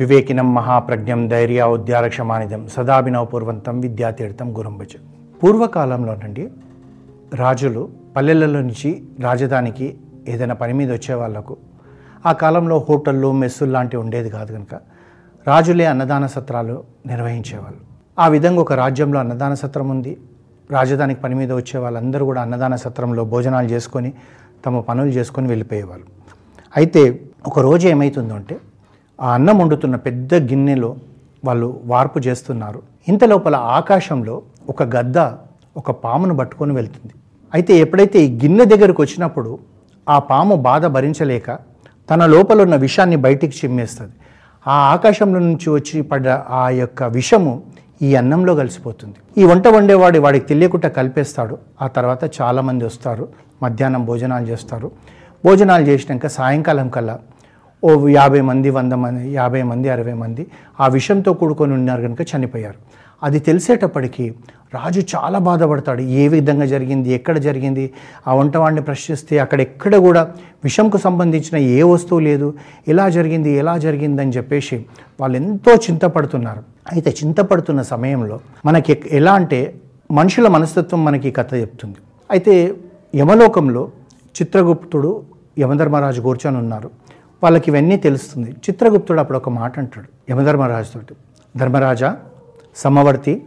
వివేకినం మహాప్రజ్ఞం ధైర్య ఉద్యారక్షమానిదం సదాభినవపూర్వంతం విద్యాతీర్థం గురంభజ పూర్వకాలంలోనండి రాజులు పల్లెలలో నుంచి రాజధానికి ఏదైనా పని మీద వచ్చే వాళ్ళకు ఆ కాలంలో హోటళ్ళు మెస్సులు లాంటివి ఉండేది కాదు కనుక రాజులే అన్నదాన సత్రాలు నిర్వహించేవాళ్ళు. ఆ విధంగా ఒక రాజ్యంలో అన్నదాన సత్రం ఉంది. రాజధానికి పని మీద వచ్చే వాళ్ళందరూ కూడా అన్నదాన సత్రంలో భోజనాలు చేసుకొని తమ పనులు చేసుకొని వెళ్ళిపోయేవాళ్ళు. అయితే ఒక రోజు ఏమవుతుందో అంటే ఆ అన్నం వండుతున్న పెద్ద గిన్నెలో వాళ్ళు వార్పు చేస్తున్నారు. ఇంత లోపల ఆకాశంలో ఒక గద్ద ఒక పామును పట్టుకొని వెళ్తుంది. అయితే ఎప్పుడైతే ఈ గిన్నె దగ్గరకు వచ్చినప్పుడు ఆ పాము బాధ భరించలేక తన లోపల ఉన్న విషాన్ని బయటికి చిమ్మేస్తుంది. ఆ ఆకాశంలో నుంచి వచ్చి పడ్డ ఆ యొక్క విషము ఈ అన్నంలో కలిసిపోతుంది. ఈ వంట వండేవాడు వాడికి తెలియకుండా కలిపేస్తాడు. ఆ తర్వాత చాలామంది వస్తారు. మధ్యాహ్నం భోజనాలు చేస్తారు. భోజనాలు చేసినాక సాయంకాలం కల్లా ఓ యాభై మంది వంద మంది యాభై మంది అరవై మంది ఆ విషంతో కూడుకొని ఉన్నారు కనుక చనిపోయారు. అది తెలిసేటప్పటికీ రాజు చాలా బాధపడతాడు. ఏ విధంగా జరిగింది? ఎక్కడ జరిగింది? ఆ వంటవాడిని ప్రశ్నిస్తే అక్కడ ఎక్కడ కూడా విషంకు సంబంధించిన ఏ వస్తువు లేదు. ఎలా జరిగింది ఎలా జరిగింది అని చెప్పేసి వాళ్ళు ఎంతో చింతపడుతున్నారు. అయితే చింతపడుతున్న సమయంలో మనకి ఎక్- ఎలా అంటే మనుషుల మనస్తత్వం మనకి కథ చెప్తుంది. అయితే యమలోకంలో చిత్రగుప్తుడు యమధర్మరాజు కూర్చొని ఉన్నారు. వాళ్ళకి ఇవన్నీ తెలుస్తుంది. చిత్రగుప్తుడు అప్పుడు ఒక మాట అంటాడు యమధర్మరాజుతోటి. ధర్మరాజా సమవర్తి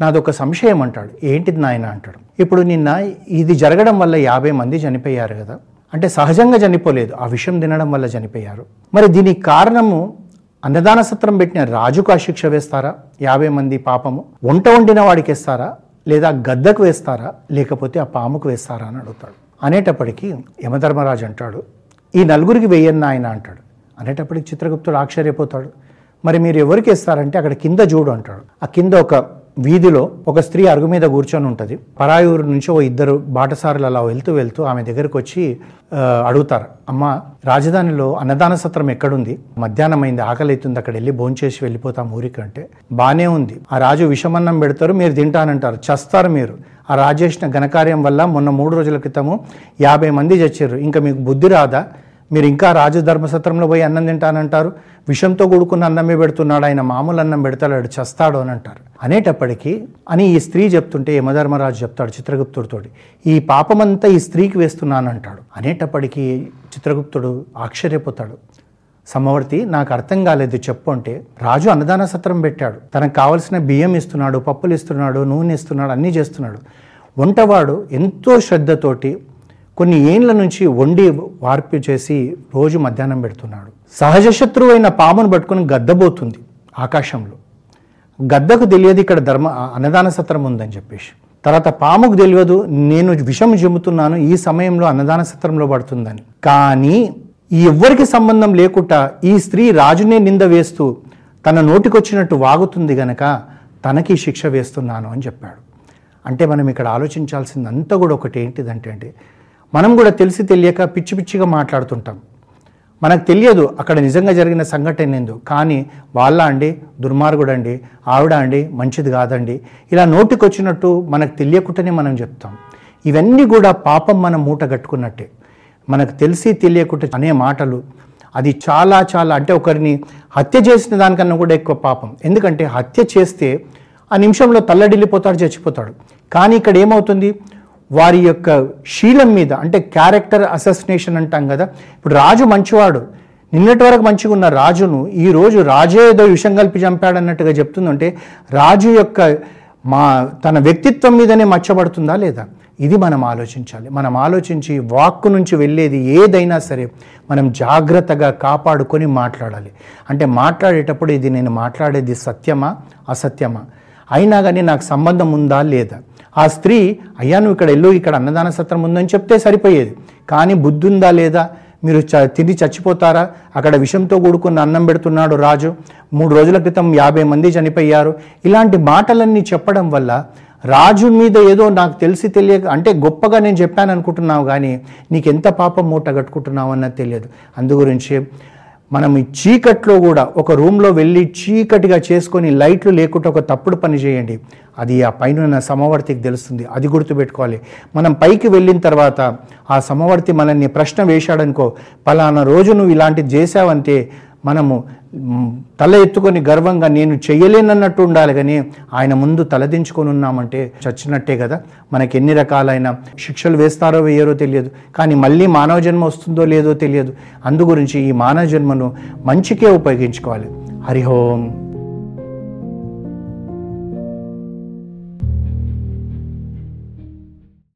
నాదొక సంశయం అంటాడు. ఏంటిది నాయన అంటాడు. ఇప్పుడు నిన్న ఇది జరగడం వల్ల యాభై మంది చనిపోయారు కదా అంటే సహజంగా చనిపోలేదు ఆ విషయం తినడం వల్ల చనిపోయారు. మరి దీనికి కారణము అన్నదాన సత్రం పెట్టిన రాజుకు ఆ శిక్ష వేస్తారా? యాభై మంది పాపము వంట వండిన వాడికి వేస్తారా? లేదా గద్దకు వేస్తారా? లేకపోతే ఆ పాముకు వేస్తారా? అని అడుగుతాడు. అనేటప్పటికీ యమధర్మరాజు అంటాడు ఈ నలుగురికి వెయ్యన్న ఆయన అంటాడు. అనేటప్పటికి చిత్రగుప్తుడు ఆశ్చర్యపోతాడు. మరి మీరు ఎవరికి ఇస్తారంటే అక్కడ కింద చూడు అంటాడు. ఆ కింద ఒక వీధిలో ఒక స్త్రీ అరుగు మీద కూర్చొని ఉంటుంది. పరాయూరు నుంచి ఓ ఇద్దరు బాటసారులు అలా వెళ్తూ వెళ్తూ ఆమె దగ్గరకు వచ్చి అడుగుతారు. అమ్మ రాజధానిలో అన్నదాన సత్రం ఎక్కడుంది? మధ్యాహ్నం అయింది ఆకలి అవుతుంది అక్కడ వెళ్ళి భోంచేసి వెళ్ళిపోతాం ఊరికి అంటే. బాగానే ఉంది. ఆ రాజు విషమన్నం పెడతారు మీరు తింటానంటారు. చస్తారు మీరు. ఆ రాజు చేసిన ఘనకార్యం వల్ల మొన్న మూడు రోజుల క్రితము యాభై మంది చచ్చారు. ఇంకా మీకు బుద్ధి రాదా? మీరు ఇంకా రాజు ధర్మసత్రంలో పోయి అన్నం తింటానంటారు. విషంతో కూడుకున్న అన్నమే పెడుతున్నాడు. ఆయన మామూలు అన్నం పెడతాడు చస్తాడు అని అంటారు. అనేటప్పటికీ అని ఈ స్త్రీ చెప్తుంటే యమధర్మరాజు చెప్తాడు చిత్రగుప్తుడితోటి. ఈ పాపమంతా ఈ స్త్రీకి వేస్తున్నాను అంటాడు అనేటప్పటికీ చిత్రగుప్తుడు ఆశ్చర్యపోతాడు. సమవర్తి నాకు అర్థం కాలేదు చెప్పు అంటే రాజు అన్నదాన సత్రం పెట్టాడు. తనకు కావలసిన బియ్యం ఇస్తున్నాడు పప్పులు ఇస్తున్నాడు నూనె ఇస్తున్నాడు అన్నీ చేస్తున్నాడు. వంటవాడు ఎంతో శ్రద్ధతోటి కొన్ని ఏండ్ల నుంచి వండి వార్పు చేసి రోజు మధ్యాహ్నం పెడుతున్నాడు. సహజ శత్రువు అయిన పామును పట్టుకుని గద్దబోతుంది ఆకాశంలో. గద్దకు తెలియదు ఇక్కడ ధర్మ అన్నదాన సత్రం ఉందని చెప్పేసి. తర్వాత పాముకు తెలియదు నేను విషం చెబుతున్నాను ఈ సమయంలో అన్నదాన సత్రంలో పడుతుందని. కానీ ఈ ఎవ్వరికి సంబంధం లేకుండా ఈ స్త్రీ రాజునే నింద వేస్తూ తన నోటికొచ్చినట్టు వాగుతుంది గనక తనకి శిక్ష వేస్తున్నాను అని చెప్పాడు. అంటే మనం ఇక్కడ ఆలోచించాల్సింది అంతా కూడా ఒకటి ఏంటిదంటే అంటే మనం కూడా తెలిసి తెలియక పిచ్చి పిచ్చిగా మాట్లాడుతుంటాం. మనకు తెలియదు అక్కడ నిజంగా జరిగిన సంఘటన ఏందో. కానీ వాళ్ళ అండి దుర్మార్గుడు అండి ఆవిడ అండి మంచిది కాదండి. ఇలా నోటికొచ్చినట్టు మనకు తెలియకుండానే మనం చెప్తాం. ఇవన్నీ కూడా పాపం మనం మూట కట్టుకున్నట్టే. మనకు తెలిసి తెలియకుండా అనే మాటలు అది చాలా చాలా అంటే ఒకరిని హత్య చేసిన దానికన్నా కూడా ఎక్కువ పాపం. ఎందుకంటే హత్య చేస్తే ఆ నిమిషంలో తల్లడిల్లిపోతాడు చచ్చిపోతాడు. కానీ ఇక్కడ ఏమవుతుంది? వారి యొక్క శీలం మీద అంటే క్యారెక్టర్ అససినేషన్ అంటాం కదా. ఇప్పుడు రాజు మంచివాడు. నిన్నటి వరకు మంచిగా ఉన్న రాజును ఈరోజు రాజే ఏదో విషం కలిపి చంపాడన్నట్టుగా చెప్తుందంటే రాజు యొక్క మా తన వ్యక్తిత్వం మీదనే మచ్చబడుతుందా లేదా? ఇది మనం ఆలోచించాలి. మనం ఆలోచించి వాక్కు నుంచి వెళ్ళేది ఏదైనా సరే మనం జాగ్రత్తగా కాపాడుకొని మాట్లాడాలి. అంటే మాట్లాడేటప్పుడు ఇది నేను మాట్లాడేది సత్యమా? అసత్యమా? అయినా కానీ నాకు సంబంధం ఉందా లేదా? ఆ స్త్రీ అయ్యా నువ్వు ఇక్కడ వెళ్ళు ఇక్కడ అన్నదాన సత్రం ఉందని చెప్తే సరిపోయేది. కానీ బుద్ధి ఉందా లేదా? మీరు చ తిని చచ్చిపోతారా? అక్కడ విషంతో కూడుకున్న అన్నం పెడుతున్నాడు రాజు. మూడు రోజుల క్రితం యాభై మంది చనిపోయారు. ఇలాంటి మాటలన్నీ చెప్పడం వల్ల రాజు మీద ఏదో నాకు తెలిసి తెలియక అంటే గొప్పగా నేను చెప్పాను అనుకుంటున్నావు కానీ నీకు ఎంత పాపం మూట కట్టుకుంటున్నావు అన్నది తెలియదు. అందు గురించి మనం ఈ చీకట్లో కూడా ఒక రూమ్లో వెళ్ళి చీకటిగా చేసుకొని లైట్లు లేకుండా ఒక తప్పుడు పని చేయండి. అది ఆ పైన ఉన్న సమవర్తికి తెలుస్తుంది. అది గుర్తుపెట్టుకోవాలి. మనం పైకి వెళ్ళిన తర్వాత ఆ సమవర్తి మనల్ని ప్రశ్న వేశాడనుకో పలానా రోజు నువ్వు ఇలాంటిది చేసావంటే మనము తల ఎత్తుకొని గర్వంగా నేను చెయ్యలేనన్నట్టు ఉండాలి కానీ ఆయన ముందు తలదించుకొని ఉన్నామంటే చచ్చినట్టే కదా. మనకి ఎన్ని రకాలైన శిక్షలు వేస్తారో వేయరో తెలియదు. కానీ మళ్ళీ మానవ జన్మ వస్తుందో లేదో తెలియదు. అందు గురించి ఈ మానవ జన్మను మంచికే ఉపయోగించుకోవాలి. హరిహోం